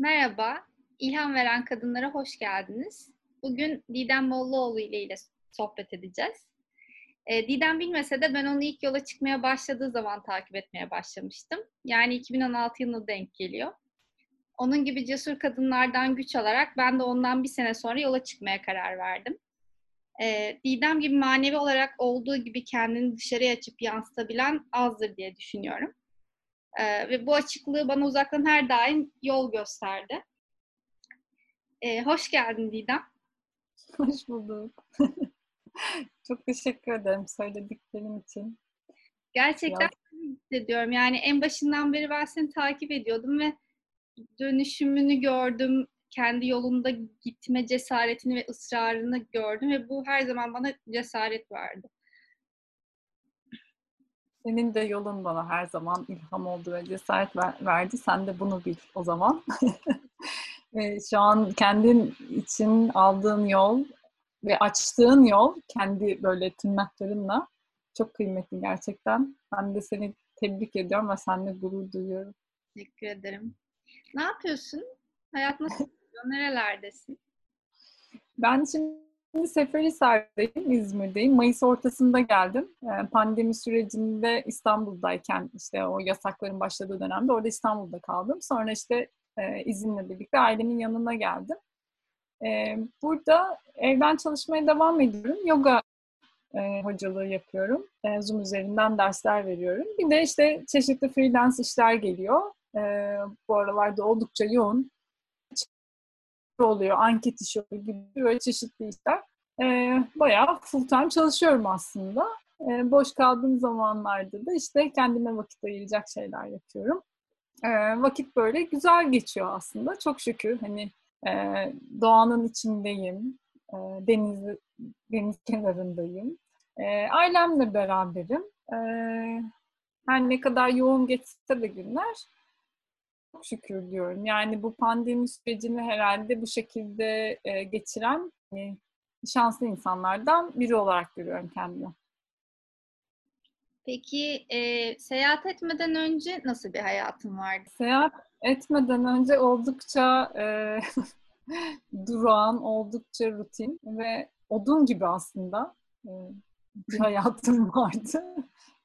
Merhaba, İlham Veren Kadınlara hoş geldiniz. Bugün Didem Mollaoğlu ile ile sohbet edeceğiz. E, Didem bilmese de ben onu ilk yola çıkmaya başladığı zaman takip etmeye başlamıştım. Yani 2016 yılına denk geliyor. Onun gibi cesur kadınlardan güç alarak ben de ondan bir sene sonra yola çıkmaya karar verdim. E, Didem gibi manevi olarak olduğu gibi kendini dışarıya açıp yansıtabilen azdır diye düşünüyorum. E, ve bu açıklığı bana uzaktan her daim yol gösterdi. E, hoş geldin Didem. Hoş bulduk. Çok teşekkür ederim söylediklerin için. Gerçekten ya. hissediyorum. Yani en başından beri ben seni takip ediyordum ve dönüşümünü gördüm. Kendi yolunda gitme cesaretini ve ısrarını gördüm ve bu her zaman bana cesaret verdi. Senin de yolun bana her zaman ilham oldu ve cesaret verdi. Sen de bunu bil o zaman. Şu an kendin için aldığın yol ve açtığın yol kendi böyle tırnaklarınla çok kıymetli gerçekten. Ben de seni tebrik ediyorum ve seninle gurur duyuyorum. Teşekkür ederim. Ne yapıyorsun? Hayat nasıl gidiyor? Nerelerdesin? Ben şimdi Seferihisar'dayım, İzmir'deyim. Mayıs ortasında geldim. Pandemi sürecinde İstanbul'dayken işte o yasakların başladığı dönemde orada İstanbul'da kaldım. Sonra işte izinle birlikte ailemin yanına geldim. Burada evden çalışmaya devam ediyorum. Yoga hocalığı yapıyorum. Zoom üzerinden dersler veriyorum. Bir de işte çeşitli freelance işler geliyor. Bu aralarda oldukça yoğun oluyor, anket işi gibi böyle çeşitli işler. Bayağı full time çalışıyorum aslında. Boş kaldığım zamanlarda da işte kendime vakit ayıracak şeyler yapıyorum. Vakit böyle güzel geçiyor aslında. Çok şükür hani e, doğanın içindeyim, e, deniz deniz kenarındayım. E, ailemle beraberim. E, her ne kadar yoğun geçse de günler şükür diyorum. Yani bu pandemi sürecini herhalde bu şekilde e, geçiren e, şanslı insanlardan biri olarak görüyorum kendimi. Peki e, seyahat etmeden önce nasıl bir hayatın vardı? Seyahat etmeden önce oldukça e, durağan, oldukça rutin ve odun gibi aslında e, bir hayatım vardı.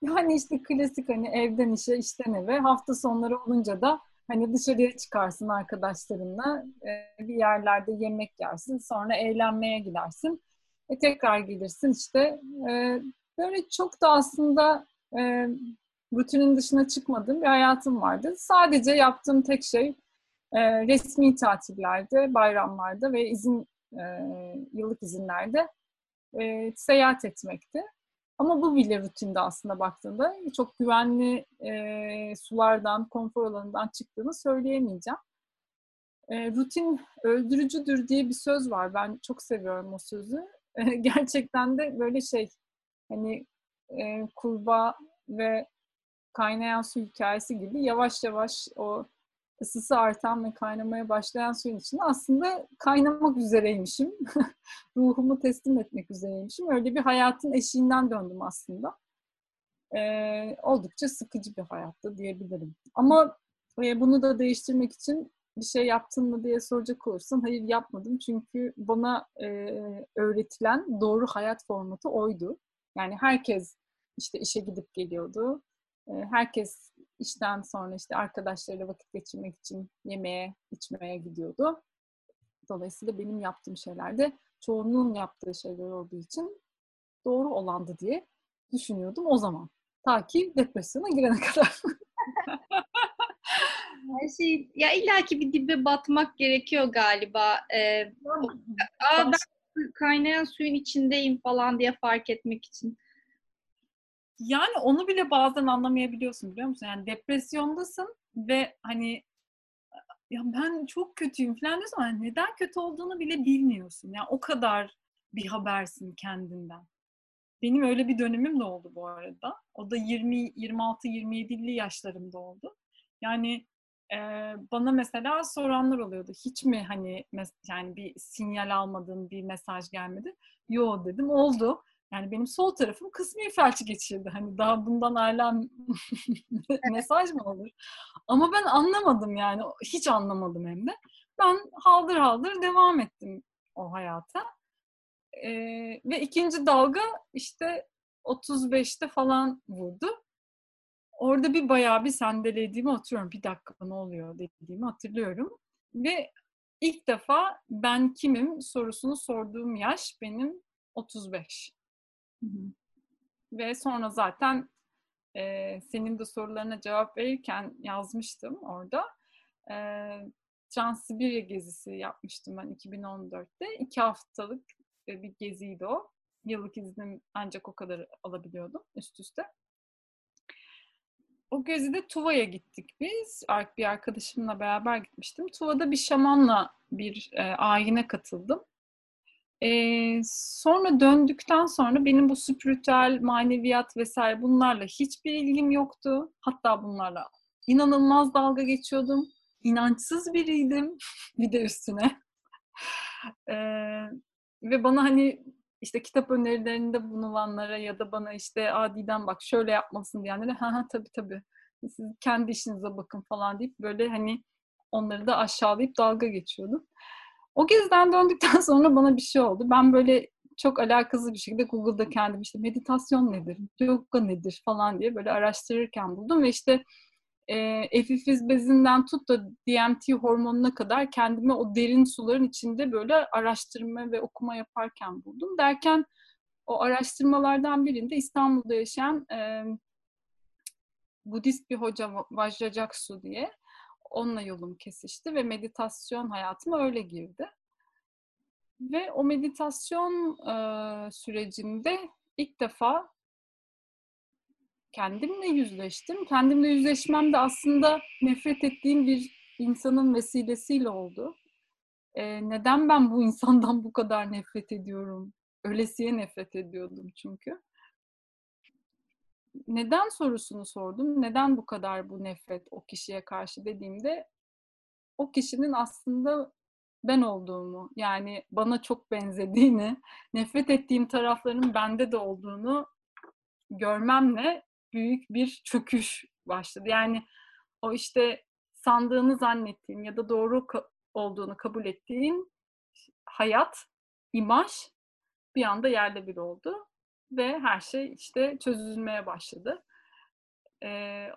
Yani işte klasik hani evden işe, işten eve, hafta sonları olunca da hani dışarıya çıkarsın arkadaşlarınla, e, bir yerlerde yemek yersin, sonra eğlenmeye gidersin. E tekrar gelirsin işte. E, böyle çok da aslında e, rutinin dışına çıkmadığım bir hayatım vardı. Sadece yaptığım tek şey resmi tatillerde, bayramlarda ve izin yıllık izinlerde seyahat etmekti. Ama bu bile rutinde aslında baktığında çok güvenli e, sulardan, konfor alanından çıktığını söyleyemeyeceğim. E, rutin öldürücüdür diye bir söz var. Ben çok seviyorum o sözü. E, gerçekten de böyle şey, hani e, kurbağa ve kaynayan su hikayesi gibi yavaş yavaş o ısısı artan ve kaynamaya başlayan suyun içinde aslında kaynamak üzereymişim. Ruhumu teslim etmek üzereymişim. Öyle bir hayatın eşiğinden döndüm aslında. Ee, oldukça sıkıcı bir hayattı diyebilirim. Ama e, bunu da değiştirmek için bir şey yaptın mı diye soracak olursan hayır yapmadım. Çünkü bana e, öğretilen doğru hayat formatı oydu. Yani herkes işte işe gidip geliyordu. Herkes işten sonra işte arkadaşlarıyla vakit geçirmek için yemeğe, içmeye gidiyordu. Dolayısıyla benim yaptığım şeyler de çoğunluğun yaptığı şeyler olduğu için doğru olandı diye düşünüyordum o zaman. Ta ki depresyona girene kadar. Her şey ya illaki bir dibe batmak gerekiyor galiba. Ee, aa, ben kaynayan suyun içindeyim falan diye fark etmek için. Yani onu bile bazen anlamayabiliyorsun biliyor musun? Yani depresyondasın ve hani ya ben çok kötüyüm falan diyorsun ama neden kötü olduğunu bile bilmiyorsun. Yani o kadar bir habersin kendinden. Benim öyle bir dönemim de oldu bu arada. O da 20 26 27'li yaşlarımda oldu. Yani e, bana mesela soranlar oluyordu. Hiç mi hani yani bir sinyal almadığın bir mesaj gelmedi? Yo dedim oldu. Yani benim sol tarafım kısmi felç geçirdi. Hani daha bundan ailem mesaj mı olur? Ama ben anlamadım yani. Hiç anlamadım hem de. Ben haldır haldır devam ettim o hayata. Ee, ve ikinci dalga işte 35'te falan vurdu. Orada bir bayağı bir sendelediğimi hatırlıyorum. Bir dakika ne oluyor dediğimi hatırlıyorum. Ve ilk defa ben kimim sorusunu sorduğum yaş benim 35. Hı hı. Ve sonra zaten e, senin de sorularına cevap verirken yazmıştım orada. E, Transsibirya gezisi yapmıştım ben 2014'te. İki haftalık bir geziydi o. Yıllık iznim ancak o kadar alabiliyordum üst üste. O gezide Tuva'ya gittik biz. Bir arkadaşımla beraber gitmiştim. Tuva'da bir şamanla bir e, ayine katıldım. E, sonra döndükten sonra benim bu spiritüel, maneviyat vesaire bunlarla hiçbir ilgim yoktu. Hatta bunlarla inanılmaz dalga geçiyordum. İnançsız biriydim bir de üstüne. e, ve bana hani işte kitap önerilerinde bulunulanlara ya da bana işte adiden bak şöyle yapmasın diyenlere ha ha tabii tabii siz kendi işinize bakın falan deyip böyle hani onları da aşağılayıp dalga geçiyordum. O geziden döndükten sonra bana bir şey oldu. Ben böyle çok alakasız bir şekilde Google'da kendim işte meditasyon nedir, yoga nedir falan diye böyle araştırırken buldum ve işte e, epifiz bezinden tut da DMT hormonuna kadar kendimi o derin suların içinde böyle araştırma ve okuma yaparken buldum. Derken o araştırmalardan birinde İstanbul'da yaşayan e, Budist bir hoca Vajrajaksu diye onunla yolum kesişti ve meditasyon hayatıma öyle girdi. Ve o meditasyon e, sürecinde ilk defa kendimle yüzleştim. Kendimle yüzleşmem de aslında nefret ettiğim bir insanın vesilesiyle oldu. Ee, neden ben bu insandan bu kadar nefret ediyorum? Ölesiye nefret ediyordum çünkü. Neden sorusunu sordum. Neden bu kadar bu nefret o kişiye karşı dediğimde o kişinin aslında ben olduğumu, yani bana çok benzediğini, nefret ettiğim tarafların bende de olduğunu görmemle büyük bir çöküş başladı. Yani o işte sandığını zannettiğin ya da doğru ka- olduğunu kabul ettiğin hayat, imaj bir anda yerle bir oldu ve her şey işte çözülmeye başladı. Ee,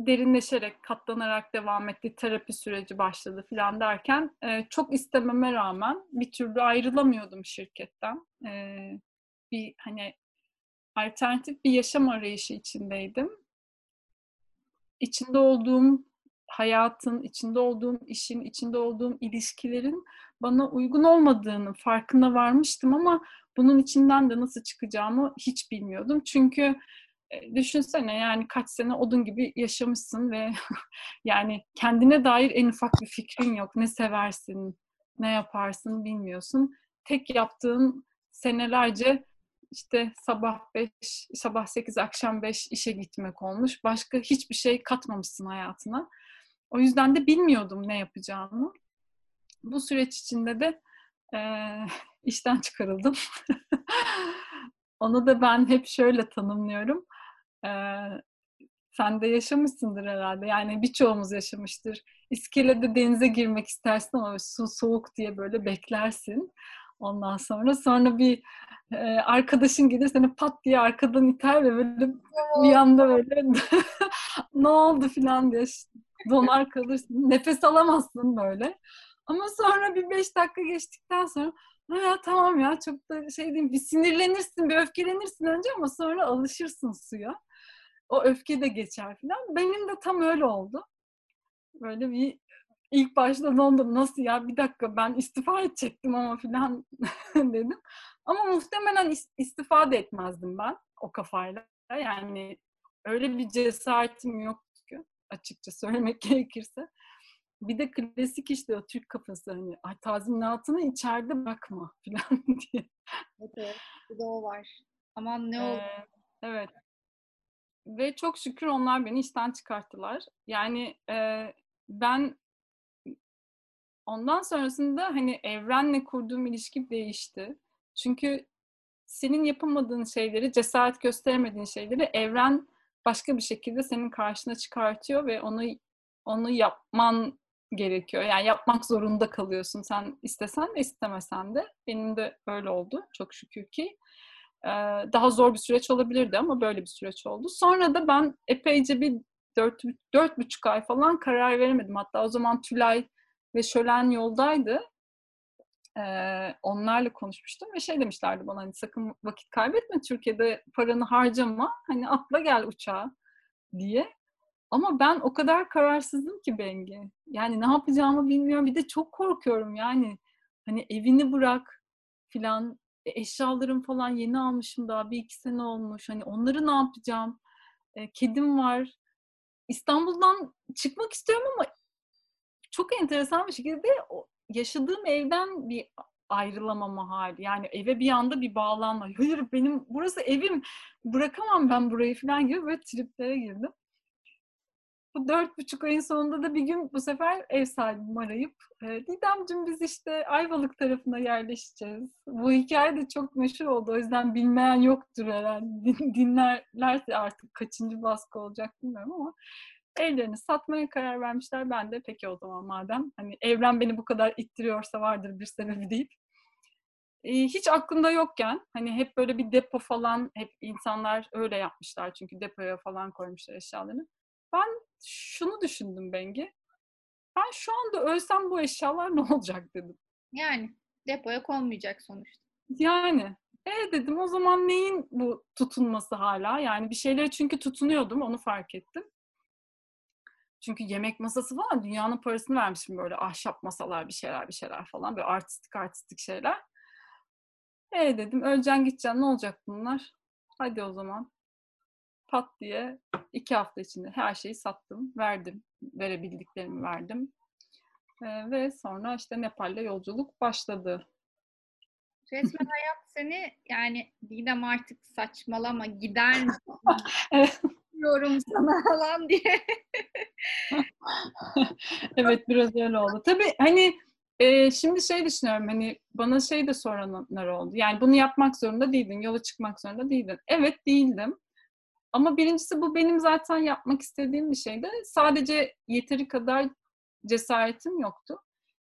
derinleşerek, katlanarak devam etti, terapi süreci başladı filan derken e, çok istememe rağmen bir türlü ayrılamıyordum şirketten. E, bir hani alternatif bir yaşam arayışı içindeydim. İçinde olduğum hayatın, içinde olduğum işin, içinde olduğum ilişkilerin bana uygun olmadığını farkına varmıştım ama bunun içinden de nasıl çıkacağımı hiç bilmiyordum. Çünkü e, düşünsene yani kaç sene odun gibi yaşamışsın ve yani kendine dair en ufak bir fikrin yok. Ne seversin, ne yaparsın bilmiyorsun. Tek yaptığın senelerce işte sabah 5, sabah 8, akşam 5 işe gitmek olmuş. Başka hiçbir şey katmamışsın hayatına. O yüzden de bilmiyordum ne yapacağımı. Bu süreç içinde de e, işten çıkarıldım. Onu da ben hep şöyle tanımlıyorum. E, sen de yaşamışsındır herhalde. Yani birçoğumuz yaşamıştır. İskelede denize girmek istersin ama su soğuk diye böyle beklersin. Ondan sonra sonra bir e, arkadaşın gelir seni pat diye arkadan iter ve böyle bir anda böyle ne oldu filan diye donar kalırsın. Nefes alamazsın böyle. Ama sonra bir beş dakika geçtikten sonra ya tamam ya çok da şey diyeyim bir sinirlenirsin bir öfkelenirsin önce ama sonra alışırsın suya. O öfke de geçer filan. Benim de tam öyle oldu. Böyle bir ilk başta dondum. Nasıl ya bir dakika ben istifa edecektim ama filan dedim. Ama muhtemelen istifa da etmezdim ben o kafayla. Yani öyle bir cesaretim yok ki açıkça söylemek gerekirse. Bir de klasik işte o Türk kafası hani ay tazminatını içeride bakma falan diye. Evet, evet. Bir de o var. Aman ne oldu? Ee, evet. Ve çok şükür onlar beni işten çıkarttılar. Yani e, ben Ondan sonrasında hani evrenle kurduğum ilişki değişti. Çünkü senin yapamadığın şeyleri, cesaret gösteremediğin şeyleri evren başka bir şekilde senin karşına çıkartıyor ve onu onu yapman gerekiyor. Yani yapmak zorunda kalıyorsun. Sen istesen de istemesen de. Benim de öyle oldu çok şükür ki. Daha zor bir süreç olabilirdi ama böyle bir süreç oldu. Sonra da ben epeyce bir dört, dört buçuk ay falan karar veremedim. Hatta o zaman Tülay ve Şölen yoldaydı. Ee, onlarla konuşmuştum ve şey demişlerdi bana hani sakın vakit kaybetme Türkiye'de paranı harcama hani atla gel uçağa diye. Ama ben o kadar kararsızdım ki Bengi. Yani ne yapacağımı bilmiyorum. Bir de çok korkuyorum yani. Hani evini bırak filan. E, eşyalarım falan yeni almışım daha bir iki sene olmuş. Hani onları ne yapacağım? E, kedim var. İstanbul'dan çıkmak istiyorum ama çok enteresan bir şekilde yaşadığım evden bir ayrılamama hali. Yani eve bir anda bir bağlanma. Hayır benim burası evim. Bırakamam ben burayı falan gibi böyle triplere girdim. Bu dört buçuk ayın sonunda da bir gün bu sefer ev sahibimi arayıp e, Didemciğim biz işte Ayvalık tarafına yerleşeceğiz. Bu hikaye de çok meşhur oldu. O yüzden bilmeyen yoktur herhalde. Dinlerlerse artık kaçıncı baskı olacak bilmiyorum ama evlerini satmaya karar vermişler. Ben de peki o zaman madem hani evren beni bu kadar ittiriyorsa vardır bir sebebi deyip e, hiç aklımda yokken hani hep böyle bir depo falan hep insanlar öyle yapmışlar çünkü depoya falan koymuşlar eşyalarını. Ben şunu düşündüm Bengi. Ben şu anda ölsem bu eşyalar ne olacak dedim. Yani depoya konmayacak sonuçta. Yani e dedim o zaman neyin bu tutunması hala? Yani bir şeyleri çünkü tutunuyordum onu fark ettim. Çünkü yemek masası falan dünyanın parasını vermişim böyle ahşap masalar bir şeyler bir şeyler falan böyle artistik artistik şeyler. E dedim öleceksin gideceksin ne olacak bunlar? Hadi o zaman pat diye iki hafta içinde her şeyi sattım, verdim. Verebildiklerimi verdim. E, ve sonra işte Nepal'le yolculuk başladı. Resmen hayat seni yani Didem artık saçmalama gider misin? Diyorum sana falan diye. evet biraz öyle oldu. Tabii hani e, şimdi şey düşünüyorum hani bana şey de soranlar oldu. Yani bunu yapmak zorunda değildin, yola çıkmak zorunda değildin. Evet değildim. Ama birincisi bu benim zaten yapmak istediğim bir şeydi. Sadece yeteri kadar cesaretim yoktu.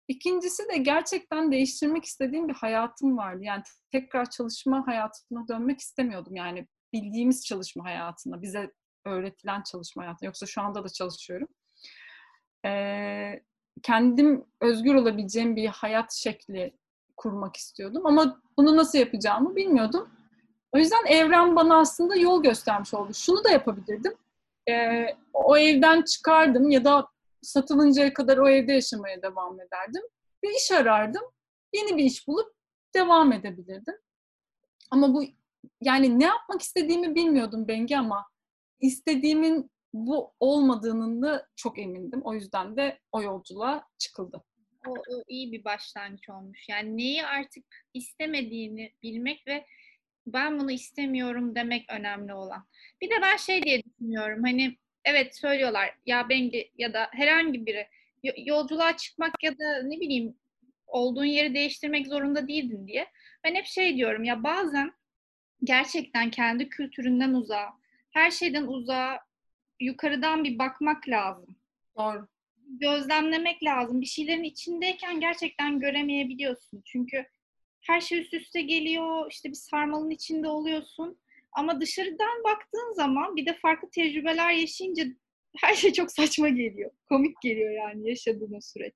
İkincisi de gerçekten değiştirmek istediğim bir hayatım vardı. Yani tekrar çalışma hayatına dönmek istemiyordum. Yani bildiğimiz çalışma hayatına, bize öğretilen çalışma hayatına. Yoksa şu anda da çalışıyorum. Ee, kendim özgür olabileceğim bir hayat şekli kurmak istiyordum. Ama bunu nasıl yapacağımı bilmiyordum. O yüzden evren bana aslında yol göstermiş oldu. Şunu da yapabilirdim. Ee, o evden çıkardım ya da satılıncaya kadar o evde yaşamaya devam ederdim. Bir iş arardım. Yeni bir iş bulup devam edebilirdim. Ama bu yani ne yapmak istediğimi bilmiyordum Bengi ama istediğimin bu olmadığının da çok emindim. O yüzden de o yolculuğa çıkıldı. O, o iyi bir başlangıç olmuş. Yani neyi artık istemediğini bilmek ve ben bunu istemiyorum demek önemli olan. Bir de ben şey diye düşünüyorum hani evet söylüyorlar ya Bengi ya da herhangi biri yolculuğa çıkmak ya da ne bileyim olduğun yeri değiştirmek zorunda değildin diye. Ben hep şey diyorum ya bazen gerçekten kendi kültüründen uzağa, her şeyden uzağa yukarıdan bir bakmak lazım. Doğru. Gözlemlemek lazım. Bir şeylerin içindeyken gerçekten göremeyebiliyorsun. Çünkü her şey üst üste geliyor, işte bir sarmalın içinde oluyorsun. Ama dışarıdan baktığın zaman bir de farklı tecrübeler yaşayınca her şey çok saçma geliyor. Komik geliyor yani yaşadığın o süreç.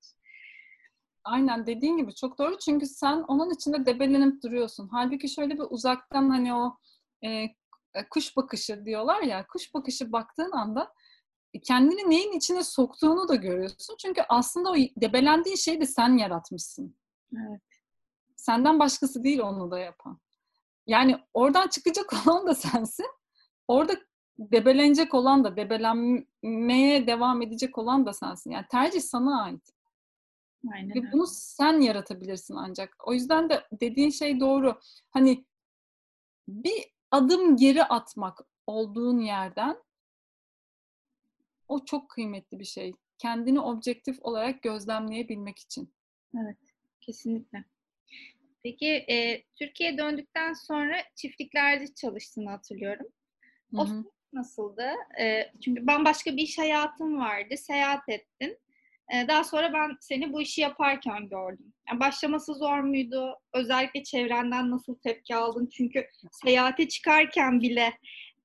Aynen dediğin gibi çok doğru çünkü sen onun içinde debelenip duruyorsun. Halbuki şöyle bir uzaktan hani o e, e kuş bakışı diyorlar ya kuş bakışı baktığın anda kendini neyin içine soktuğunu da görüyorsun. Çünkü aslında o debelendiğin şeyi de sen yaratmışsın. Evet. Senden başkası değil onu da yapan. Yani oradan çıkacak olan da sensin. Orada debelenecek olan da, debelenmeye devam edecek olan da sensin. Yani tercih sana ait. Aynen. Ve bunu sen yaratabilirsin ancak. O yüzden de dediğin şey doğru. Hani bir adım geri atmak olduğun yerden o çok kıymetli bir şey. Kendini objektif olarak gözlemleyebilmek için. Evet, kesinlikle. Peki e, Türkiye'ye döndükten sonra çiftliklerde çalıştığını hatırlıyorum. O Hı hı. nasıldı? E, çünkü bambaşka bir iş hayatın vardı, seyahat ettin. E, daha sonra ben seni bu işi yaparken gördüm. Yani başlaması zor muydu? Özellikle çevrenden nasıl tepki aldın? Çünkü seyahate çıkarken bile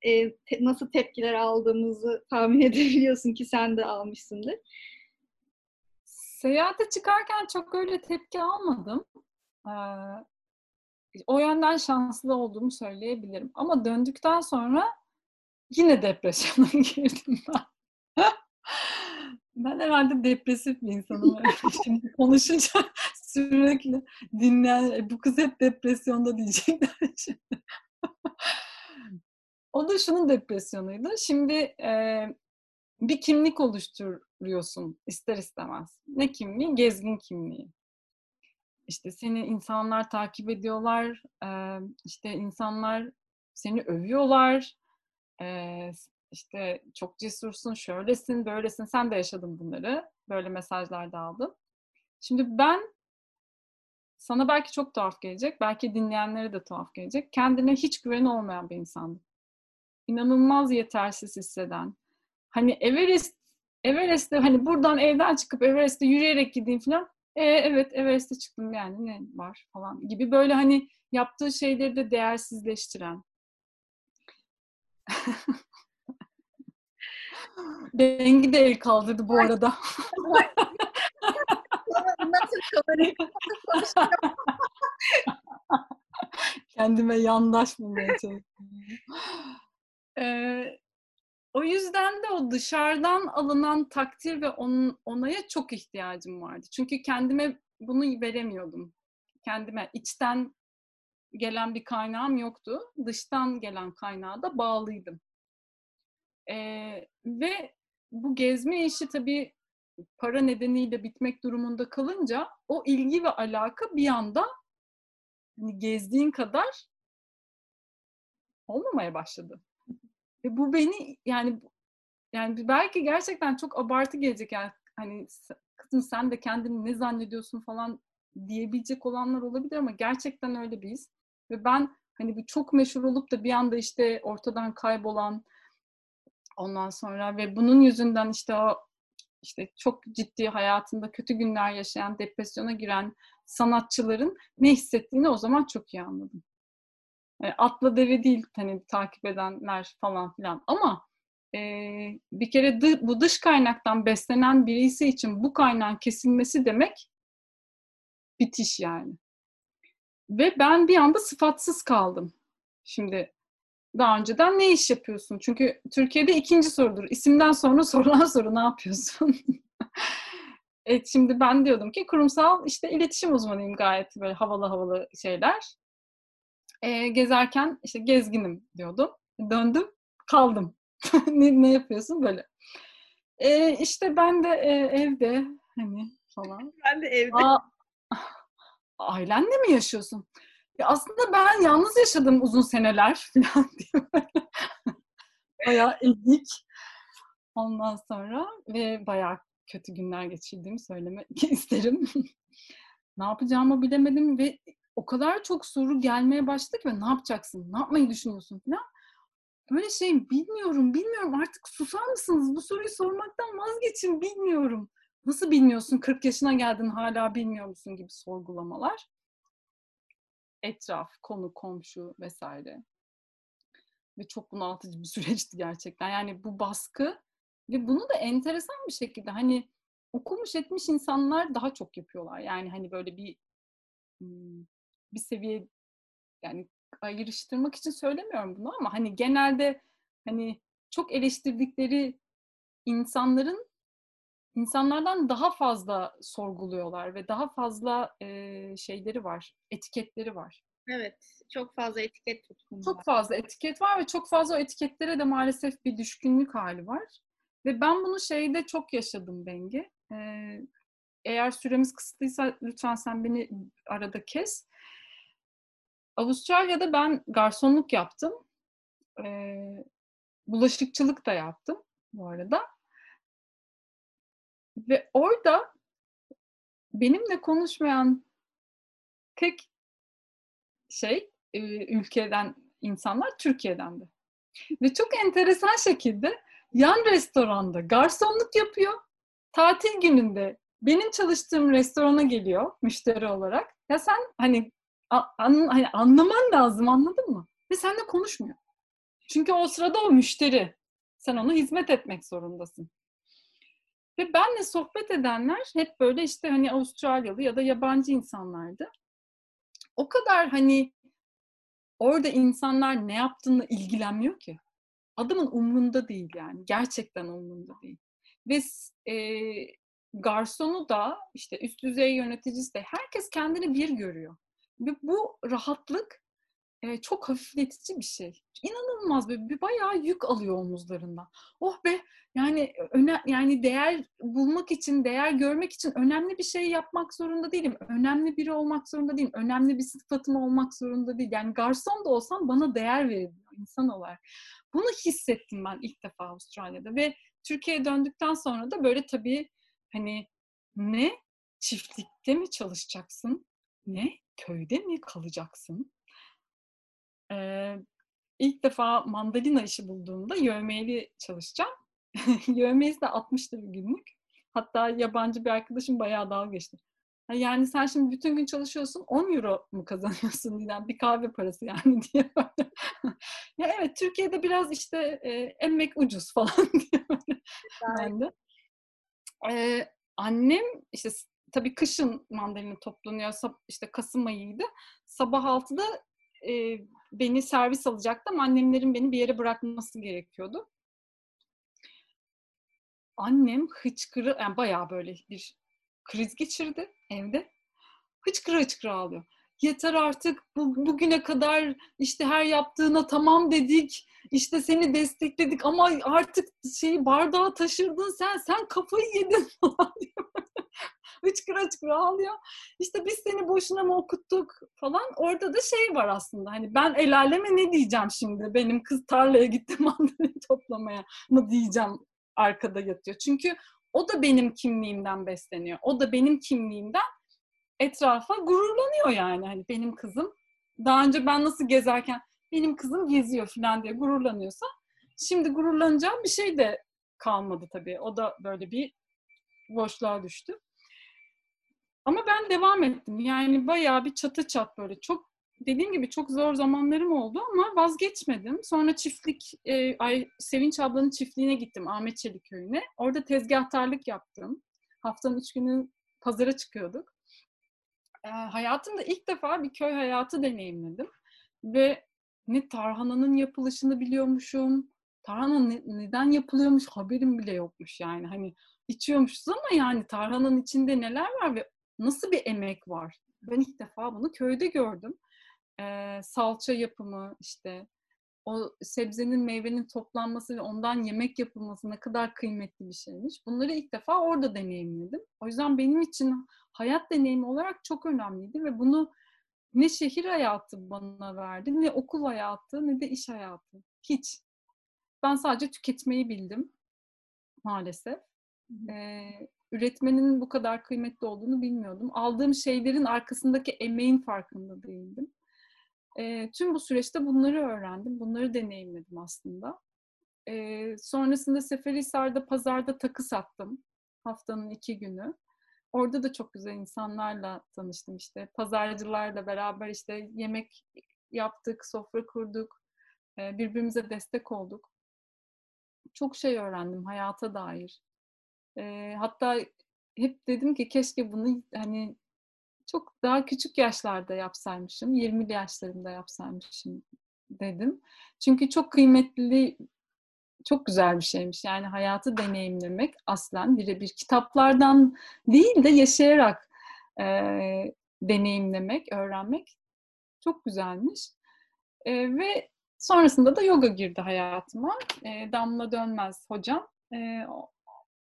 e, te- nasıl tepkiler aldığımızı tahmin edebiliyorsun ki sen de almışsındır. Seyahate çıkarken çok öyle tepki almadım. O yönden şanslı olduğumu söyleyebilirim. Ama döndükten sonra yine depresyona girdim ben. Ben herhalde depresif bir insanım. Şimdi konuşunca sürekli dinleyen "E, bu kız hep depresyonda diyecekler şimdi. o da şunun depresyonuydu. Şimdi e, bir kimlik oluşturuyorsun ister istemez. Ne kimliği? Gezgin kimliği. İşte seni insanlar takip ediyorlar, e, işte insanlar seni övüyorlar, e, işte çok cesursun, şöylesin, böylesin. Sen de yaşadın bunları. Böyle mesajlar da aldım. Şimdi ben sana belki çok tuhaf gelecek, belki dinleyenlere de tuhaf gelecek. Kendine hiç güveni olmayan bir insandım. İnanılmaz yetersiz hisseden. Hani Everest, Everest'te hani buradan evden çıkıp Everest'te yürüyerek gideyim falan. E, evet Everest'e çıktım yani ne var falan gibi böyle hani yaptığı şeyleri de değersizleştiren. Bengi de el kaldırdı bu arada. Nasıl kamerayı Kendime yandaş bulmaya çalışıyorum. Ee, o yüzden de o dışarıdan alınan takdir ve onun, onaya çok ihtiyacım vardı. Çünkü kendime bunu veremiyordum. Kendime içten gelen bir kaynağım yoktu. Dıştan gelen kaynağa da bağlıydım. Ee, ve bu gezme işi tabii para nedeniyle bitmek durumunda kalınca o ilgi ve alaka bir anda hani gezdiğin kadar olmamaya başladı. Ve bu beni yani yani belki gerçekten çok abartı gelecek yani hani kızım sen de kendini ne zannediyorsun falan diyebilecek olanlar olabilir ama gerçekten öyle biz. Ve ben hani bir çok meşhur olup da bir anda işte ortadan kaybolan ondan sonra ve bunun yüzünden işte o işte çok ciddi hayatında kötü günler yaşayan, depresyona giren sanatçıların ne hissettiğini o zaman çok iyi anladım. Yani atla deve değil hani takip edenler falan filan ama e, bir kere dı- bu dış kaynaktan beslenen birisi için bu kaynağın kesilmesi demek bitiş yani. Ve ben bir anda sıfatsız kaldım. Şimdi daha önceden ne iş yapıyorsun? Çünkü Türkiye'de ikinci sorudur. İsimden sonra sorulan soru ne yapıyorsun? evet şimdi ben diyordum ki kurumsal işte iletişim uzmanıyım gayet böyle havalı havalı şeyler. E, gezerken işte gezginim diyordum. Döndüm kaldım. ne, ne yapıyorsun böyle? E, işte ben de e, evde hani falan. Ben de evde. Aa, ailenle mi yaşıyorsun? Ya aslında ben yalnız yaşadım uzun seneler falan diye böyle. bayağı ezik. Ondan sonra ve bayağı kötü günler geçirdiğimi söylemek isterim. ne yapacağımı bilemedim ve o kadar çok soru gelmeye başladı ki ne yapacaksın, ne yapmayı düşünüyorsun falan. Böyle şey bilmiyorum, bilmiyorum artık susar mısınız? Bu soruyu sormaktan vazgeçin bilmiyorum. Nasıl bilmiyorsun? 40 yaşına geldin hala bilmiyor musun gibi sorgulamalar etraf, konu, komşu vesaire. Ve çok bunaltıcı bir süreçti gerçekten. Yani bu baskı ve bunu da enteresan bir şekilde hani okumuş etmiş insanlar daha çok yapıyorlar. Yani hani böyle bir bir seviye yani ayrıştırmak için söylemiyorum bunu ama hani genelde hani çok eleştirdikleri insanların insanlardan daha fazla sorguluyorlar ve daha fazla e, şeyleri var, etiketleri var. Evet, çok fazla etiket tutkunu Çok var. fazla etiket var ve çok fazla o etiketlere de maalesef bir düşkünlük hali var. Ve ben bunu şeyde çok yaşadım Bengi. Ee, eğer süremiz kısıtlıysa lütfen sen beni arada kes. Avustralya'da ben garsonluk yaptım. Ee, bulaşıkçılık da yaptım bu arada. Ve orada benimle konuşmayan tek şey e, ülkeden insanlar Türkiye'den de. Ve çok enteresan şekilde yan restoranda garsonluk yapıyor. Tatil gününde benim çalıştığım restorana geliyor müşteri olarak. Ya sen hani, an, hani anlaman lazım anladın mı? Ve seninle konuşmuyor. Çünkü o sırada o müşteri. Sen ona hizmet etmek zorundasın. Ve benle sohbet edenler hep böyle işte hani Avustralyalı ya da yabancı insanlardı. O kadar hani orada insanlar ne yaptığını ilgilenmiyor ki. Adamın umrunda değil yani. Gerçekten umrunda değil. Ve e, garsonu da işte üst düzey yöneticisi de herkes kendini bir görüyor. Ve bu rahatlık e, çok hafifletici bir şey. İnanılmaz bir, bir bayağı yük alıyor omuzlarından. Oh be yani öne, yani değer bulmak için, değer görmek için önemli bir şey yapmak zorunda değilim. Önemli biri olmak zorunda değilim. Önemli bir sıfatım olmak zorunda değil. Yani garson da olsam bana değer veriliyor insan olarak. Bunu hissettim ben ilk defa Avustralya'da ve Türkiye'ye döndükten sonra da böyle tabii hani ne çiftlikte mi çalışacaksın? Ne köyde mi kalacaksın? Ee, ilk defa mandalina işi bulduğumda yövmeyeli çalışacağım. Yövmeyesi de 60 lira günlük. Hatta yabancı bir arkadaşım bayağı dalga geçti. Yani sen şimdi bütün gün çalışıyorsun 10 euro mu kazanıyorsun diyen bir kahve parası yani diye. ya evet Türkiye'de biraz işte e, emmek ucuz falan diye. ben de. Ee, annem işte tabii kışın mandalina toplanıyor. işte Kasım ayıydı. Sabah 6'da e, beni servis alacaktı ama annemlerin beni bir yere bırakması gerekiyordu. Annem hıçkırı, yani bayağı böyle bir kriz geçirdi evde. Hıçkıra hıçkıra ağlıyor. Yeter artık bu, bugüne kadar işte her yaptığına tamam dedik. İşte seni destekledik ama artık şeyi bardağı taşırdın sen. Sen kafayı yedin falan. Hıçkıra hıçkıra ağlıyor. İşte biz seni boşuna mı okuttuk falan. Orada da şey var aslında. Hani ben el aleme ne diyeceğim şimdi? Benim kız tarlaya gitti mandalina toplamaya mı diyeceğim arkada yatıyor. Çünkü o da benim kimliğimden besleniyor. O da benim kimliğimden etrafa gururlanıyor yani. Hani benim kızım daha önce ben nasıl gezerken benim kızım geziyor falan diye gururlanıyorsa şimdi gururlanacağım bir şey de kalmadı tabii. O da böyle bir boşluğa düştü. Ama ben devam ettim. Yani bayağı bir çatı çat böyle. Çok dediğim gibi çok zor zamanlarım oldu ama vazgeçmedim. Sonra çiftlik, e, Ay, Sevinç ablanın çiftliğine gittim Ahmet Çelik köyüne. Orada tezgahtarlık yaptım. Haftanın üç günü pazara çıkıyorduk. E, hayatımda ilk defa bir köy hayatı deneyimledim. Ve ne tarhananın yapılışını biliyormuşum. Tarhana ne, neden yapılıyormuş haberim bile yokmuş yani. Hani içiyormuşuz ama yani tarhananın içinde neler var ve nasıl bir emek var? Ben ilk defa bunu köyde gördüm. Ee, salça yapımı işte o sebzenin meyvenin toplanması ve ondan yemek yapılması ne kadar kıymetli bir şeymiş. Bunları ilk defa orada deneyimledim. O yüzden benim için hayat deneyimi olarak çok önemliydi ve bunu ne şehir hayatı bana verdi, ne okul hayatı, ne de iş hayatı. Hiç. Ben sadece tüketmeyi bildim maalesef. Ee, üretmenin bu kadar kıymetli olduğunu bilmiyordum. Aldığım şeylerin arkasındaki emeğin farkında değildim. E, tüm bu süreçte bunları öğrendim, bunları deneyimledim aslında. E, sonrasında Seferihisar'da pazarda takı sattım haftanın iki günü. Orada da çok güzel insanlarla tanıştım işte. Pazarcılarla beraber işte yemek yaptık, sofra kurduk, birbirimize destek olduk. Çok şey öğrendim hayata dair. E, hatta hep dedim ki keşke bunu hani çok daha küçük yaşlarda yapsaymışım, 20 yaşlarımda yapsaymışım dedim. Çünkü çok kıymetli, çok güzel bir şeymiş. Yani hayatı deneyimlemek aslen birebir kitaplardan değil de yaşayarak e, deneyimlemek, öğrenmek çok güzelmiş. E, ve sonrasında da yoga girdi hayatıma. E, Damla Dönmez hocam. E,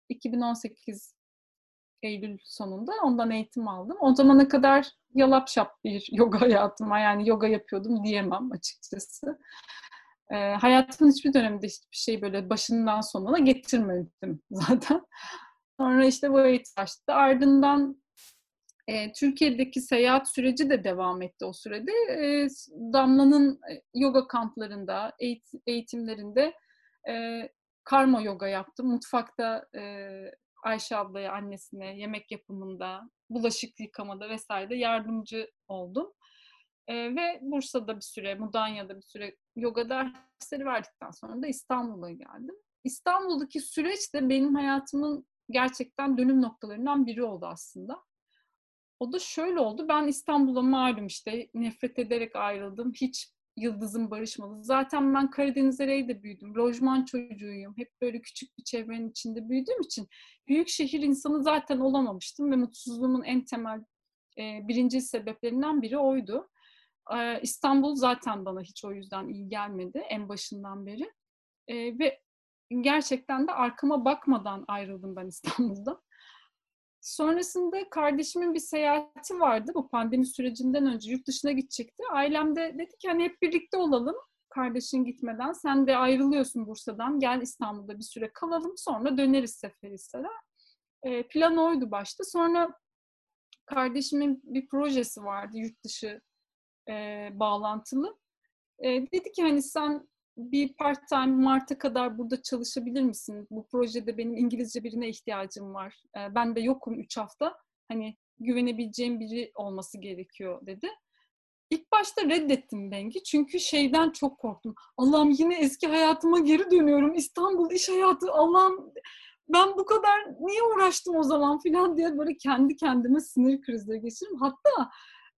2018 Eylül sonunda ondan eğitim aldım. O zamana kadar yalap şap bir yoga hayatım var. Yani yoga yapıyordum diyemem açıkçası. E, hayatımın hiçbir döneminde hiçbir şey böyle başından sonuna getirmedim zaten. Sonra işte bu eğitim başladı. Ardından E, Türkiye'deki seyahat süreci de devam etti o sürede. E, Damla'nın yoga kamplarında, eğit- eğitimlerinde e, karma yoga yaptım. Mutfakta e, Ayşe ablaya, annesine yemek yapımında, bulaşık yıkamada vesaire yardımcı oldum. E, ve Bursa'da bir süre, Mudanya'da bir süre yoga dersleri verdikten sonra da İstanbul'a geldim. İstanbul'daki süreç de benim hayatımın gerçekten dönüm noktalarından biri oldu aslında. O da şöyle oldu. Ben İstanbul'a malum işte nefret ederek ayrıldım. Hiç yıldızım barışmadı. Zaten ben Karadeniz Ereğli'de büyüdüm. Lojman çocuğuyum. Hep böyle küçük bir çevrenin içinde büyüdüğüm için büyük şehir insanı zaten olamamıştım ve mutsuzluğumun en temel e, birinci sebeplerinden biri oydu. E, İstanbul zaten bana hiç o yüzden iyi gelmedi en başından beri. E, ve gerçekten de arkama bakmadan ayrıldım ben İstanbul'da. Sonrasında kardeşimin bir seyahati vardı bu pandemi sürecinden önce yurt dışına gidecekti. Ailem de dedi ki hani hep birlikte olalım kardeşin gitmeden. Sen de ayrılıyorsun Bursa'dan gel İstanbul'da bir süre kalalım sonra döneriz Seferihisar'a. E, plan oydu başta. Sonra kardeşimin bir projesi vardı yurt dışı e, bağlantılı. E, dedi ki hani sen bir part time Mart'a kadar burada çalışabilir misin? Bu projede benim İngilizce birine ihtiyacım var. E, ben de yokum 3 hafta. Hani güvenebileceğim biri olması gerekiyor dedi. İlk başta reddettim Bengi çünkü şeyden çok korktum. Allah'ım yine eski hayatıma geri dönüyorum. İstanbul iş hayatı Allah'ım ben bu kadar niye uğraştım o zaman filan diye böyle kendi kendime sinir krizleri geçiririm. Hatta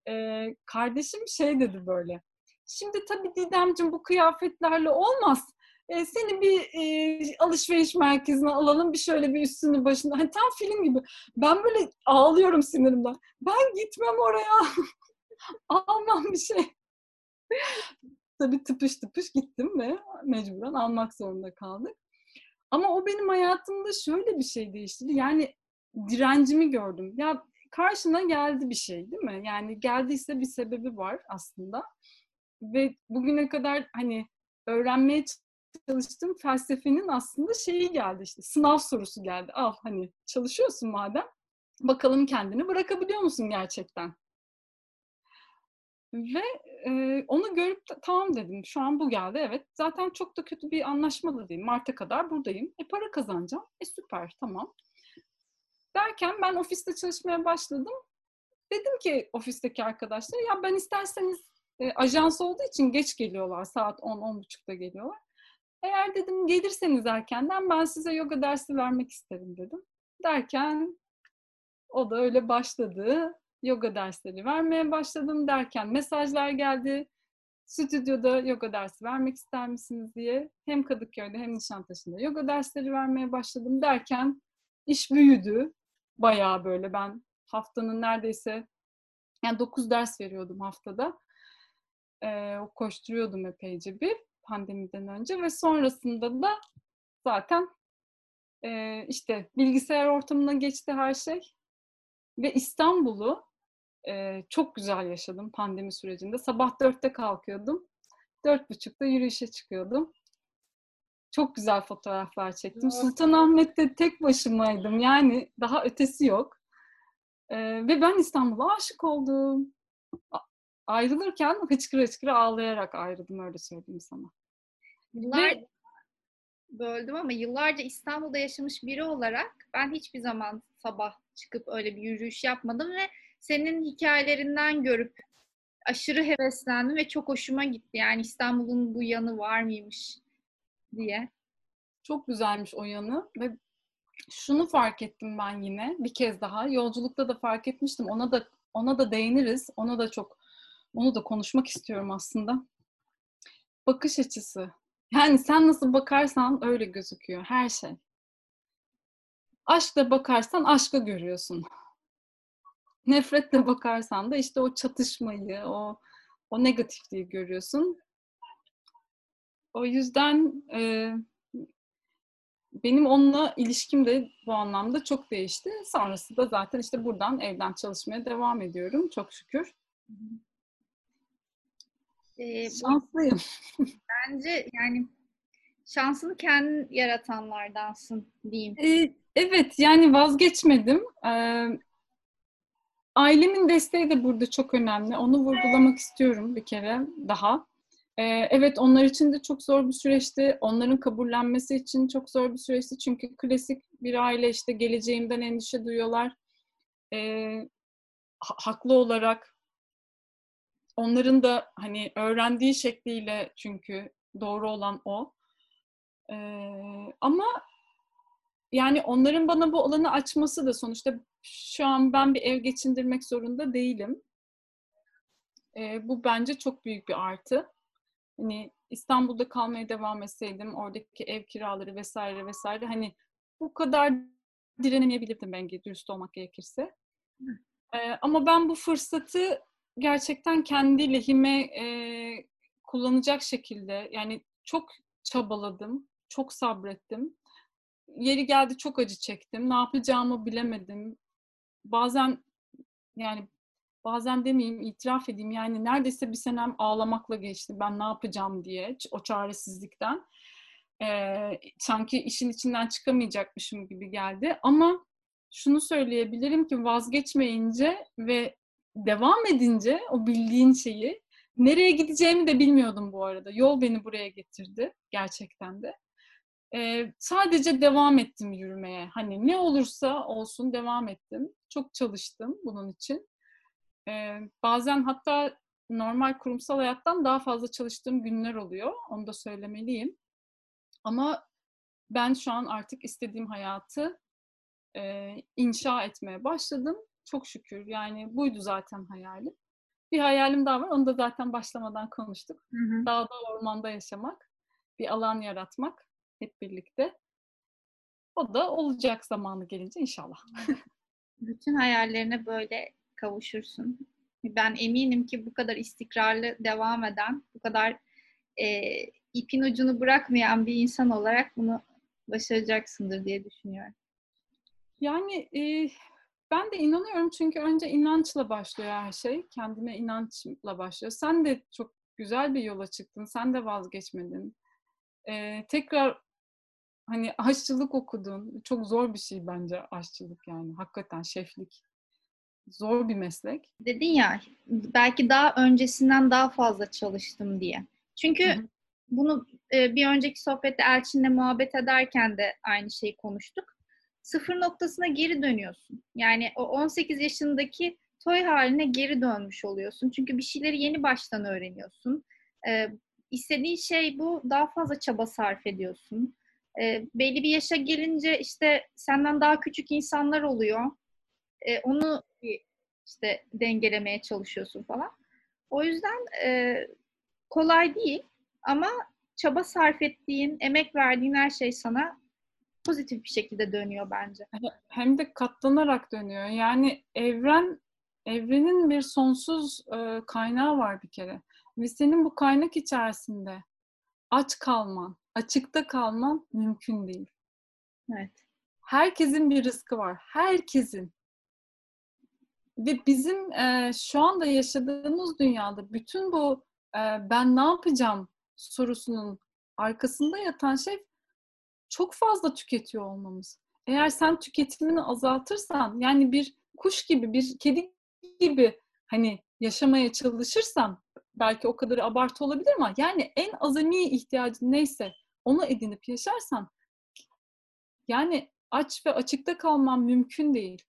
e, kardeşim şey dedi böyle. Şimdi tabii Didemciğim bu kıyafetlerle olmaz. E, seni bir e, alışveriş merkezine alalım bir şöyle bir üstünü başında. Hani tam film gibi. Ben böyle ağlıyorum sinirimden. Ben gitmem oraya. Almam bir şey. tabii tıpış tıpış gittim ve mecburen almak zorunda kaldık. Ama o benim hayatımda şöyle bir şey değiştirdi. Yani direncimi gördüm. Ya karşına geldi bir şey değil mi? Yani geldiyse bir sebebi var aslında. Ve bugüne kadar hani öğrenmeye çalıştığım felsefenin aslında şeyi geldi işte sınav sorusu geldi. Al hani çalışıyorsun madem bakalım kendini bırakabiliyor musun gerçekten? Ve e, onu görüp tamam dedim şu an bu geldi evet. Zaten çok da kötü bir anlaşma da değil. Mart'a kadar buradayım. E para kazanacağım. E süper tamam. Derken ben ofiste çalışmaya başladım. Dedim ki ofisteki arkadaşlara ya ben isterseniz e, ajans olduğu için geç geliyorlar. Saat 10-10.30'da geliyorlar. Eğer dedim gelirseniz erkenden ben size yoga dersi vermek isterim dedim. Derken o da öyle başladı. Yoga dersleri vermeye başladım derken mesajlar geldi. Stüdyoda yoga dersi vermek ister misiniz diye hem Kadıköy'de hem Nişantaşı'nda yoga dersleri vermeye başladım derken iş büyüdü. Bayağı böyle ben haftanın neredeyse yani 9 ders veriyordum haftada. Ee, koşturuyordum epeyce bir pandemiden önce ve sonrasında da zaten e, işte bilgisayar ortamına geçti her şey. Ve İstanbul'u e, çok güzel yaşadım pandemi sürecinde. Sabah dörtte kalkıyordum. Dört buçukta yürüyüşe çıkıyordum. Çok güzel fotoğraflar çektim. Sultanahmet'te tek başımaydım. Yani daha ötesi yok. E, ve ben İstanbul'a aşık oldum. Ayrılırken hıçkıra hıçkıra ağlayarak ayrıldım öyle söyleyeyim sana. Yıllar ve... böldüm ama yıllarca İstanbul'da yaşamış biri olarak ben hiçbir zaman sabah çıkıp öyle bir yürüyüş yapmadım ve senin hikayelerinden görüp aşırı heveslendim ve çok hoşuma gitti. Yani İstanbul'un bu yanı var mıymış diye. Çok güzelmiş o yanı ve şunu fark ettim ben yine bir kez daha. Yolculukta da fark etmiştim. Ona da ona da değiniriz. Ona da çok onu da konuşmak istiyorum aslında. Bakış açısı. Yani sen nasıl bakarsan öyle gözüküyor her şey. Aşkla bakarsan aşka görüyorsun. Nefretle bakarsan da işte o çatışmayı, o o negatifliği görüyorsun. O yüzden e, benim onunla ilişkim de bu anlamda çok değişti. Sonrası da zaten işte buradan evden çalışmaya devam ediyorum çok şükür. Şanslıyım. Bence yani şansını kendin yaratanlardansın diyeyim. Ee, evet yani vazgeçmedim. Ee, ailemin desteği de burada çok önemli. Onu vurgulamak istiyorum bir kere daha. Ee, evet onlar için de çok zor bir süreçti. Onların kabullenmesi için çok zor bir süreçti. Çünkü klasik bir aile işte geleceğimden endişe duyuyorlar. Ee, haklı olarak onların da hani öğrendiği şekliyle çünkü doğru olan o. Ee, ama yani onların bana bu alanı açması da sonuçta şu an ben bir ev geçindirmek zorunda değilim. Ee, bu bence çok büyük bir artı. Hani İstanbul'da kalmaya devam etseydim oradaki ev kiraları vesaire vesaire hani bu kadar direnemeyebilirdim ben dürüst olmak gerekirse. Ee, ama ben bu fırsatı gerçekten kendi lehime e, kullanacak şekilde yani çok çabaladım, çok sabrettim. Yeri geldi çok acı çektim. Ne yapacağımı bilemedim. Bazen yani bazen demeyeyim itiraf edeyim yani neredeyse bir senem ağlamakla geçti ben ne yapacağım diye o çaresizlikten. Ee, sanki işin içinden çıkamayacakmışım gibi geldi ama şunu söyleyebilirim ki vazgeçmeyince ve devam edince o bildiğin şeyi nereye gideceğimi de bilmiyordum bu arada. Yol beni buraya getirdi gerçekten de. Ee, sadece devam ettim yürümeye. Hani ne olursa olsun devam ettim. Çok çalıştım bunun için. Ee, bazen hatta normal kurumsal hayattan daha fazla çalıştığım günler oluyor. Onu da söylemeliyim. Ama ben şu an artık istediğim hayatı e, inşa etmeye başladım. Çok şükür. Yani buydu zaten hayalim. Bir hayalim daha var. Onu da zaten başlamadan konuştuk. Hı hı. Dağda, ormanda yaşamak. Bir alan yaratmak hep birlikte. O da olacak zamanı gelince inşallah. Bütün hayallerine böyle kavuşursun. Ben eminim ki bu kadar istikrarlı devam eden, bu kadar e, ipin ucunu bırakmayan bir insan olarak bunu başaracaksındır diye düşünüyorum. Yani e, ben de inanıyorum çünkü önce inançla başlıyor her şey. Kendime inançla başlıyor. Sen de çok güzel bir yola çıktın. Sen de vazgeçmedin. E, tekrar hani aşçılık okudun. Çok zor bir şey bence aşçılık yani. Hakikaten şeflik. Zor bir meslek. Dedin ya belki daha öncesinden daha fazla çalıştım diye. Çünkü hı hı. bunu e, bir önceki sohbette Elçin'le muhabbet ederken de aynı şeyi konuştuk. Sıfır noktasına geri dönüyorsun. Yani o 18 yaşındaki toy haline geri dönmüş oluyorsun. Çünkü bir şeyleri yeni baştan öğreniyorsun. E, istediğin şey bu. Daha fazla çaba sarf ediyorsun. E, belli bir yaşa gelince işte senden daha küçük insanlar oluyor. E, onu işte dengelemeye çalışıyorsun falan. O yüzden e, kolay değil ama çaba sarf ettiğin, emek verdiğin her şey sana pozitif bir şekilde dönüyor bence. Hem de katlanarak dönüyor. Yani evren evrenin bir sonsuz e, kaynağı var bir kere. Ve senin bu kaynak içerisinde aç kalman, açıkta kalman mümkün değil. Evet. Herkesin bir rızkı var. Herkesin. Ve bizim e, şu anda yaşadığımız dünyada bütün bu e, ben ne yapacağım sorusunun arkasında yatan şey çok fazla tüketiyor olmamız. Eğer sen tüketimini azaltırsan yani bir kuş gibi bir kedi gibi hani yaşamaya çalışırsan belki o kadar abartı olabilir ama yani en azami ihtiyacın neyse onu edinip yaşarsan yani aç ve açıkta kalman mümkün değil.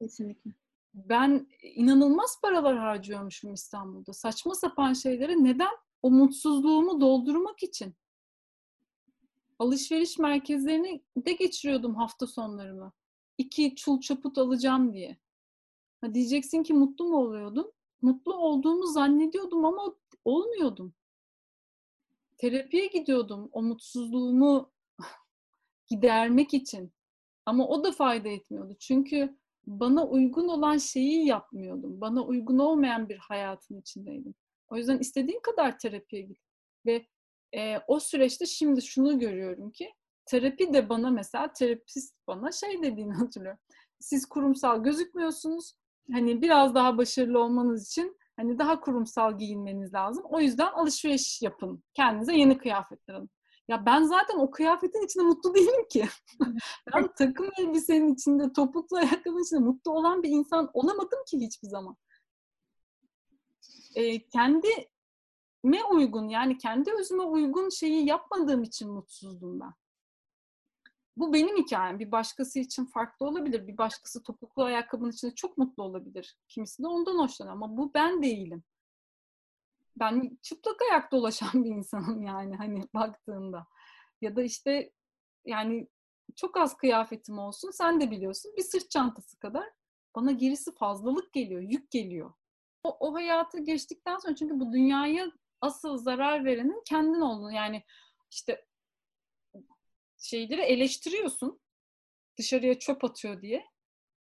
Kesinlikle ben inanılmaz paralar harcıyormuşum İstanbul'da. Saçma sapan şeylere neden? O mutsuzluğumu doldurmak için. Alışveriş merkezlerini de geçiriyordum hafta sonlarımı. İki çul çaput alacağım diye. Ha diyeceksin ki mutlu mu oluyordum? Mutlu olduğumu zannediyordum ama olmuyordum. Terapiye gidiyordum o mutsuzluğumu gidermek için. Ama o da fayda etmiyordu. Çünkü bana uygun olan şeyi yapmıyordum. Bana uygun olmayan bir hayatın içindeydim. O yüzden istediğin kadar terapiye git. Ve e, o süreçte şimdi şunu görüyorum ki terapi de bana mesela terapist bana şey dediğini hatırlıyorum. Siz kurumsal gözükmüyorsunuz. Hani biraz daha başarılı olmanız için hani daha kurumsal giyinmeniz lazım. O yüzden alışveriş yapın. Kendinize yeni kıyafetler alın. Ya ben zaten o kıyafetin içinde mutlu değilim ki. ben takım elbisenin içinde, topuklu ayakkabının içinde mutlu olan bir insan olamadım ki hiçbir zaman. Ee, kendime uygun yani kendi özüme uygun şeyi yapmadığım için mutsuzdum ben. Bu benim hikayem. Bir başkası için farklı olabilir. Bir başkası topuklu ayakkabının içinde çok mutlu olabilir. Kimisi de ondan hoşlanır ama bu ben değilim. Ben çıplak ayak dolaşan bir insanım yani hani baktığında. Ya da işte yani çok az kıyafetim olsun sen de biliyorsun bir sırt çantası kadar bana gerisi fazlalık geliyor, yük geliyor. O, o hayatı geçtikten sonra çünkü bu dünyaya asıl zarar verenin kendin olduğunu yani işte şeyleri eleştiriyorsun dışarıya çöp atıyor diye.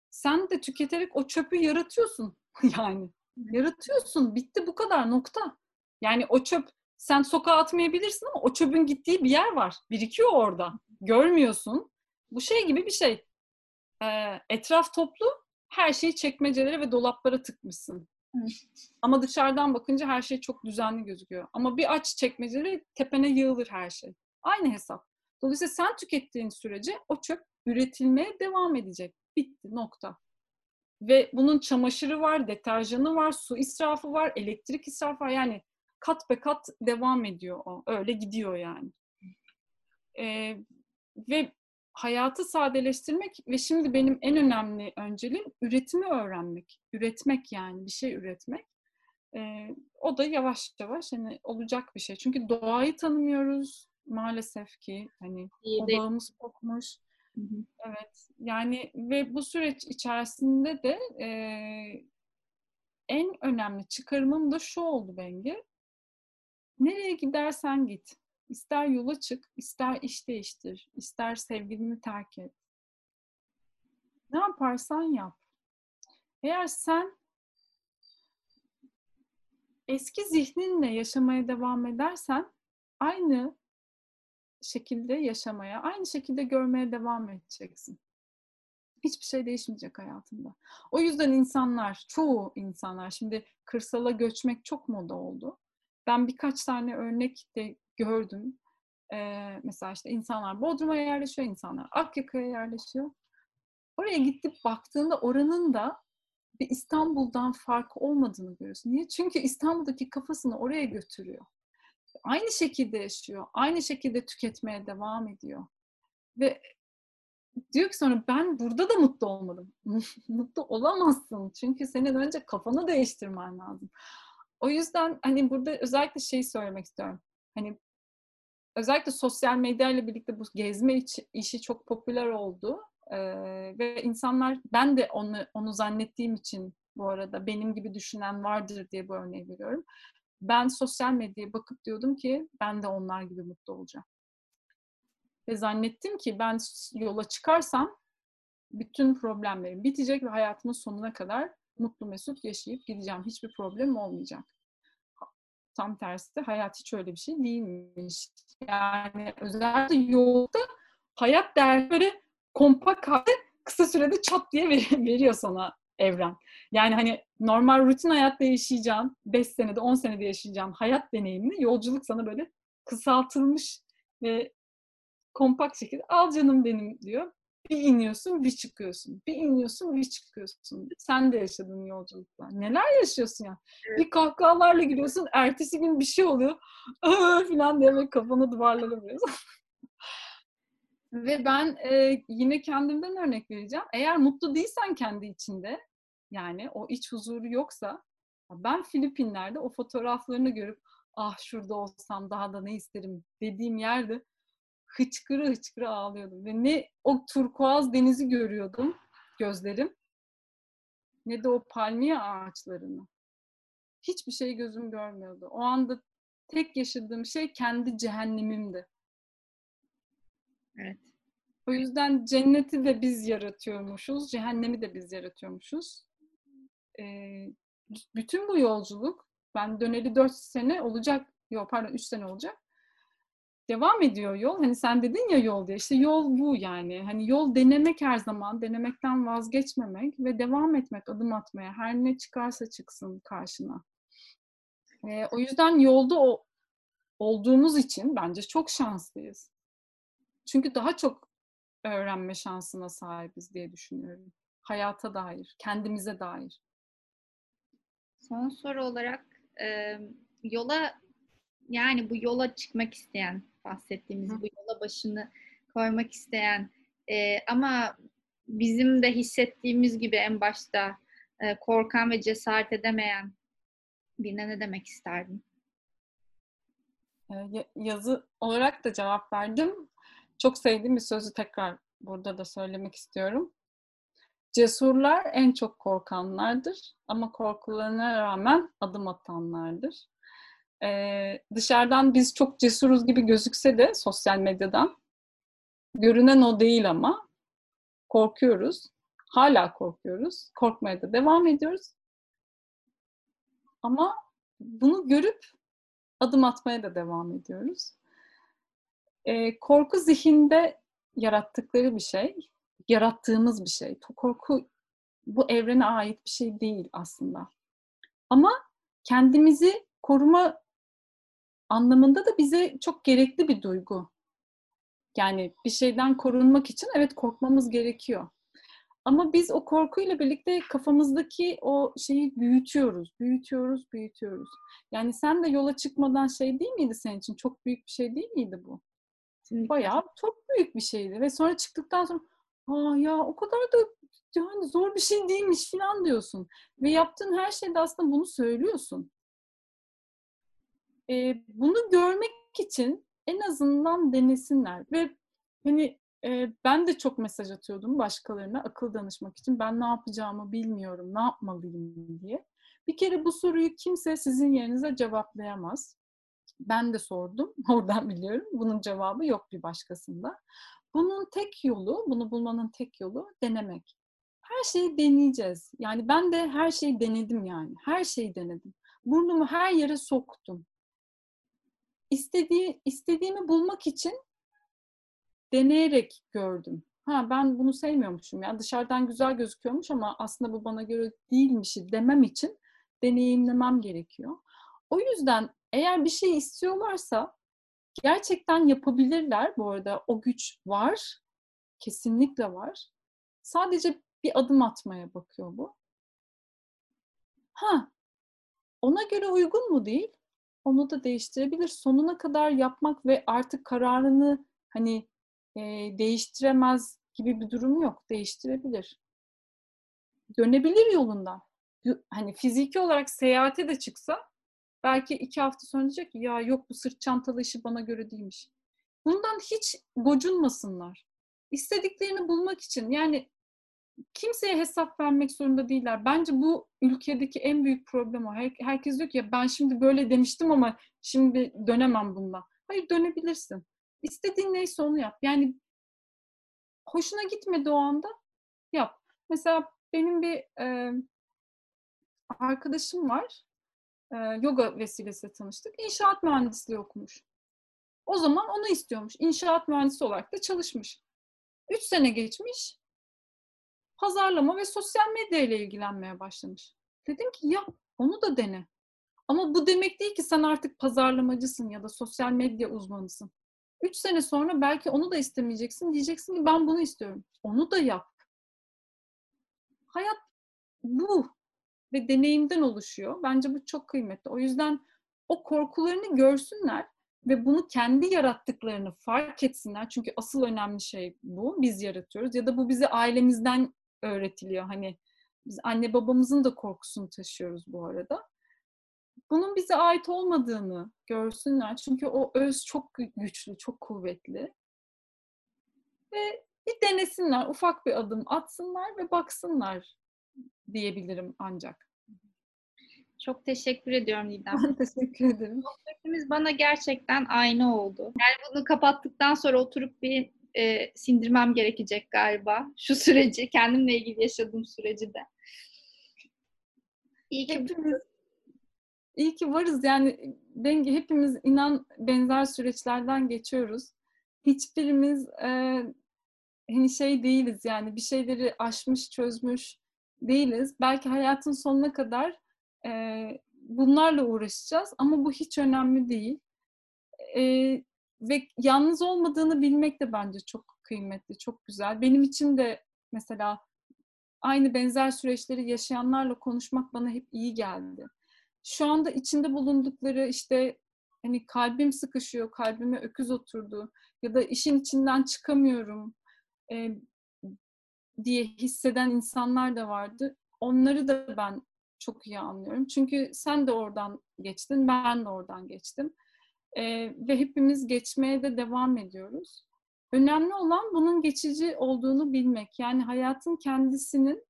Sen de tüketerek o çöpü yaratıyorsun yani. Yaratıyorsun. Bitti bu kadar nokta. Yani o çöp sen sokağa atmayabilirsin ama o çöpün gittiği bir yer var. Birikiyor orada. Görmüyorsun. Bu şey gibi bir şey. Ee, etraf toplu. Her şeyi çekmecelere ve dolaplara tıkmışsın. Ama dışarıdan bakınca her şey çok düzenli gözüküyor. Ama bir aç çekmeceleri tepene yığılır her şey. Aynı hesap. Dolayısıyla sen tükettiğin sürece o çöp üretilmeye devam edecek. Bitti nokta. Ve bunun çamaşırı var, deterjanı var, su israfı var, elektrik israfı var. Yani kat be kat devam ediyor o. Öyle gidiyor yani. Ee, ve hayatı sadeleştirmek ve şimdi benim en önemli önceliğim üretimi öğrenmek. Üretmek yani bir şey üretmek. Ee, o da yavaş yavaş hani olacak bir şey. Çünkü doğayı tanımıyoruz maalesef ki hani İyi o bağımız kopmuş. Hı hı. Evet yani ve bu süreç içerisinde de e, en önemli çıkarımım da şu oldu Bengi. Nereye gidersen git. İster yola çık, ister iş değiştir, ister sevgilini terk et. Ne yaparsan yap. Eğer sen eski zihninle yaşamaya devam edersen aynı şekilde yaşamaya, aynı şekilde görmeye devam edeceksin. Hiçbir şey değişmeyecek hayatında. O yüzden insanlar, çoğu insanlar şimdi kırsala göçmek çok moda oldu. Ben birkaç tane örnek de gördüm. Ee, mesela işte insanlar Bodrum'a yerleşiyor, insanlar Akyaka'ya yerleşiyor. Oraya gidip baktığında oranın da bir İstanbul'dan fark olmadığını görüyorsun. Niye? Çünkü İstanbul'daki kafasını oraya götürüyor aynı şekilde yaşıyor. Aynı şekilde tüketmeye devam ediyor. Ve diyor ki sonra ben burada da mutlu olmadım. mutlu olamazsın. Çünkü senin önce kafanı değiştirmen lazım. O yüzden hani burada özellikle şeyi söylemek istiyorum. Hani özellikle sosyal medya ile birlikte bu gezme işi çok popüler oldu. Ee, ve insanlar ben de onu onu zannettiğim için bu arada benim gibi düşünen vardır diye bu örneği veriyorum ben sosyal medyaya bakıp diyordum ki ben de onlar gibi mutlu olacağım. Ve zannettim ki ben yola çıkarsam bütün problemlerim bitecek ve hayatımın sonuna kadar mutlu mesut yaşayıp gideceğim. Hiçbir problem olmayacak. Tam tersi hayat hiç öyle bir şey değilmiş. Yani özellikle yolda hayat değerleri böyle kompakt halde kısa sürede çat diye veriyor sana evren. Yani hani normal rutin hayatta yaşayacağın, 5 senede 10 senede yaşayacağın hayat deneyimini yolculuk sana böyle kısaltılmış ve kompakt şekilde al canım benim diyor. Bir iniyorsun, bir çıkıyorsun. Bir iniyorsun, bir çıkıyorsun. Sen de yaşadın yolculuklar. Neler yaşıyorsun ya? Evet. Bir kahkahalarla giriyorsun, ertesi gün bir şey oluyor. falan diye böyle kafanı duvarlara vuruyorsun. Ve ben e, yine kendimden örnek vereceğim. Eğer mutlu değilsen kendi içinde, yani o iç huzuru yoksa, ben Filipinler'de o fotoğraflarını görüp ah şurada olsam daha da ne isterim dediğim yerde hıçkırı hıçkırı ağlıyordum. Ve ne o turkuaz denizi görüyordum gözlerim ne de o palmiye ağaçlarını. Hiçbir şey gözüm görmüyordu. O anda tek yaşadığım şey kendi cehennemimdi. Evet. O yüzden cenneti de biz yaratıyormuşuz, cehennemi de biz yaratıyormuşuz. Ee, bütün bu yolculuk, ben döneli 4 sene olacak, yok pardon 3 sene olacak. Devam ediyor yol. Hani sen dedin ya yol diye. İşte yol bu yani. Hani yol denemek her zaman, denemekten vazgeçmemek ve devam etmek, adım atmaya. Her ne çıkarsa çıksın karşına. Ee, o yüzden yolda o olduğumuz için bence çok şanslıyız. Çünkü daha çok öğrenme şansına sahibiz diye düşünüyorum. Hayata dair, kendimize dair. Son soru olarak e, yola yani bu yola çıkmak isteyen bahsettiğimiz Hı. bu yola başını koymak isteyen e, ama bizim de hissettiğimiz gibi en başta e, korkan ve cesaret edemeyen birine ne demek isterdin? Yazı olarak da cevap verdim. Çok sevdiğim bir sözü tekrar burada da söylemek istiyorum. Cesurlar en çok korkanlardır ama korkularına rağmen adım atanlardır. Ee, dışarıdan biz çok cesuruz gibi gözükse de sosyal medyadan görünen o değil ama korkuyoruz. Hala korkuyoruz. Korkmaya da devam ediyoruz. Ama bunu görüp adım atmaya da devam ediyoruz. Ee, korku zihinde yarattıkları bir şey, yarattığımız bir şey. Korku bu evrene ait bir şey değil aslında. Ama kendimizi koruma anlamında da bize çok gerekli bir duygu. Yani bir şeyden korunmak için evet korkmamız gerekiyor. Ama biz o korkuyla birlikte kafamızdaki o şeyi büyütüyoruz, büyütüyoruz, büyütüyoruz. Yani sen de yola çıkmadan şey değil miydi senin için? Çok büyük bir şey değil miydi bu? Bayağı çok büyük bir şeydi. Ve sonra çıktıktan sonra aa ya o kadar da yani zor bir şey değilmiş falan diyorsun. Ve yaptığın her şeyde aslında bunu söylüyorsun. Ee, bunu görmek için en azından denesinler. Ve hani e, ben de çok mesaj atıyordum başkalarına akıl danışmak için. Ben ne yapacağımı bilmiyorum, ne yapmalıyım diye. Bir kere bu soruyu kimse sizin yerinize cevaplayamaz. Ben de sordum, oradan biliyorum. Bunun cevabı yok bir başkasında. Bunun tek yolu, bunu bulmanın tek yolu denemek. Her şeyi deneyeceğiz. Yani ben de her şeyi denedim yani. Her şeyi denedim. Burnumu her yere soktum. İstediği, istediğimi bulmak için deneyerek gördüm. Ha ben bunu sevmiyormuşum ya dışarıdan güzel gözüküyormuş ama aslında bu bana göre değilmiş demem için deneyimlemem gerekiyor. O yüzden eğer bir şey istiyorlarsa gerçekten yapabilirler. Bu arada o güç var. Kesinlikle var. Sadece bir adım atmaya bakıyor bu. Ha, ona göre uygun mu değil? Onu da değiştirebilir. Sonuna kadar yapmak ve artık kararını hani e, değiştiremez gibi bir durum yok. Değiştirebilir. Dönebilir yolundan. Hani fiziki olarak seyahate de çıksa belki iki hafta sonra diyecek ki ya yok bu sırt çantalı işi bana göre değilmiş. Bundan hiç gocunmasınlar. İstediklerini bulmak için yani kimseye hesap vermek zorunda değiller. Bence bu ülkedeki en büyük problem o. Her, herkes diyor ki ya ben şimdi böyle demiştim ama şimdi dönemem bundan. Hayır dönebilirsin. İstediğin neyse onu yap. Yani hoşuna gitmedi o anda yap. Mesela benim bir e, arkadaşım var. E, yoga vesilesiyle tanıştık. İnşaat mühendisliği okumuş. O zaman onu istiyormuş. İnşaat mühendisi olarak da çalışmış. Üç sene geçmiş. Pazarlama ve sosyal medya ile ilgilenmeye başlamış. Dedim ki yap, onu da dene. Ama bu demek değil ki sen artık pazarlamacısın ya da sosyal medya uzmanısın. Üç sene sonra belki onu da istemeyeceksin. Diyeceksin ki ben bunu istiyorum. Onu da yap. Hayat bu ve deneyimden oluşuyor. Bence bu çok kıymetli. O yüzden o korkularını görsünler ve bunu kendi yarattıklarını fark etsinler. Çünkü asıl önemli şey bu. Biz yaratıyoruz ya da bu bize ailemizden öğretiliyor. Hani biz anne babamızın da korkusunu taşıyoruz bu arada bunun bize ait olmadığını görsünler. Çünkü o öz çok güçlü, çok kuvvetli. Ve bir denesinler, ufak bir adım atsınlar ve baksınlar diyebilirim ancak. Çok teşekkür ediyorum Didem. Ben teşekkür ederim. Sohbetimiz bana gerçekten aynı oldu. Yani bunu kapattıktan sonra oturup bir e, sindirmem gerekecek galiba. Şu süreci, kendimle ilgili yaşadığım süreci de. İyi ki Hepimiz İyi ki varız. Yani ben, hepimiz inan benzer süreçlerden geçiyoruz. Hiçbirimiz e, hani şey değiliz yani bir şeyleri aşmış, çözmüş değiliz. Belki hayatın sonuna kadar e, bunlarla uğraşacağız ama bu hiç önemli değil. e, ve yalnız olmadığını bilmek de bence çok kıymetli, çok güzel. Benim için de mesela aynı benzer süreçleri yaşayanlarla konuşmak bana hep iyi geldi. Şu anda içinde bulundukları işte hani kalbim sıkışıyor, kalbime öküz oturdu ya da işin içinden çıkamıyorum e, diye hisseden insanlar da vardı. Onları da ben çok iyi anlıyorum. Çünkü sen de oradan geçtin, ben de oradan geçtim. E, ve hepimiz geçmeye de devam ediyoruz. Önemli olan bunun geçici olduğunu bilmek. Yani hayatın kendisinin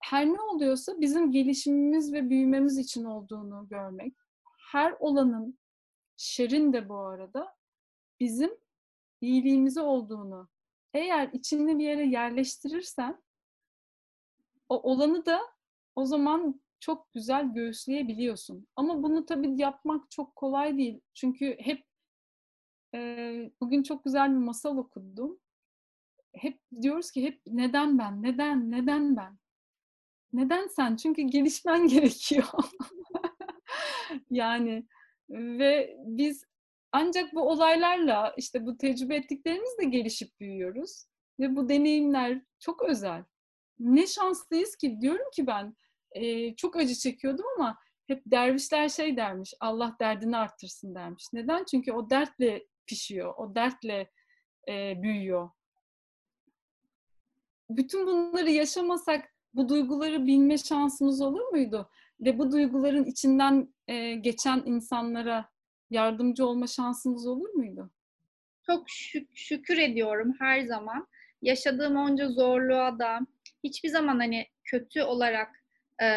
her ne oluyorsa bizim gelişimimiz ve büyümemiz için olduğunu görmek. Her olanın, şerin de bu arada bizim iyiliğimize olduğunu eğer içinde bir yere yerleştirirsen o olanı da o zaman çok güzel göğüsleyebiliyorsun. Ama bunu tabii yapmak çok kolay değil. Çünkü hep e, bugün çok güzel bir masal okudum. Hep diyoruz ki hep neden ben, neden, neden ben? Neden sen? Çünkü gelişmen gerekiyor. yani ve biz ancak bu olaylarla işte bu tecrübe ettiklerimizle gelişip büyüyoruz. Ve bu deneyimler çok özel. Ne şanslıyız ki diyorum ki ben e, çok acı çekiyordum ama hep dervişler şey dermiş Allah derdini arttırsın dermiş. Neden? Çünkü o dertle pişiyor, o dertle e, büyüyor. Bütün bunları yaşamasak bu duyguları bilme şansımız olur muydu? Ve bu duyguların içinden e, geçen insanlara yardımcı olma şansımız olur muydu? Çok şük- şükür ediyorum her zaman. Yaşadığım onca zorluğa da hiçbir zaman hani kötü olarak e,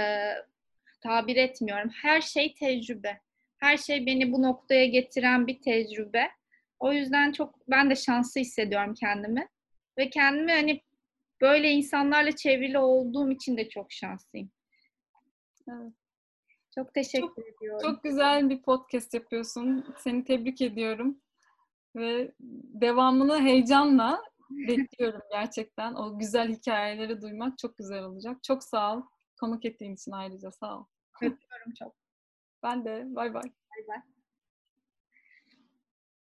tabir etmiyorum. Her şey tecrübe. Her şey beni bu noktaya getiren bir tecrübe. O yüzden çok ben de şanslı hissediyorum kendimi. Ve kendimi hani böyle insanlarla çevrili olduğum için de çok şanslıyım. Evet. Çok teşekkür çok, ediyorum. Çok güzel bir podcast yapıyorsun. Seni tebrik ediyorum. Ve devamını heyecanla bekliyorum gerçekten. O güzel hikayeleri duymak çok güzel olacak. Çok sağ ol. Konuk ettiğin için ayrıca sağ ol. Öpüyorum çok. Ben de. Bay bay. Bay bay.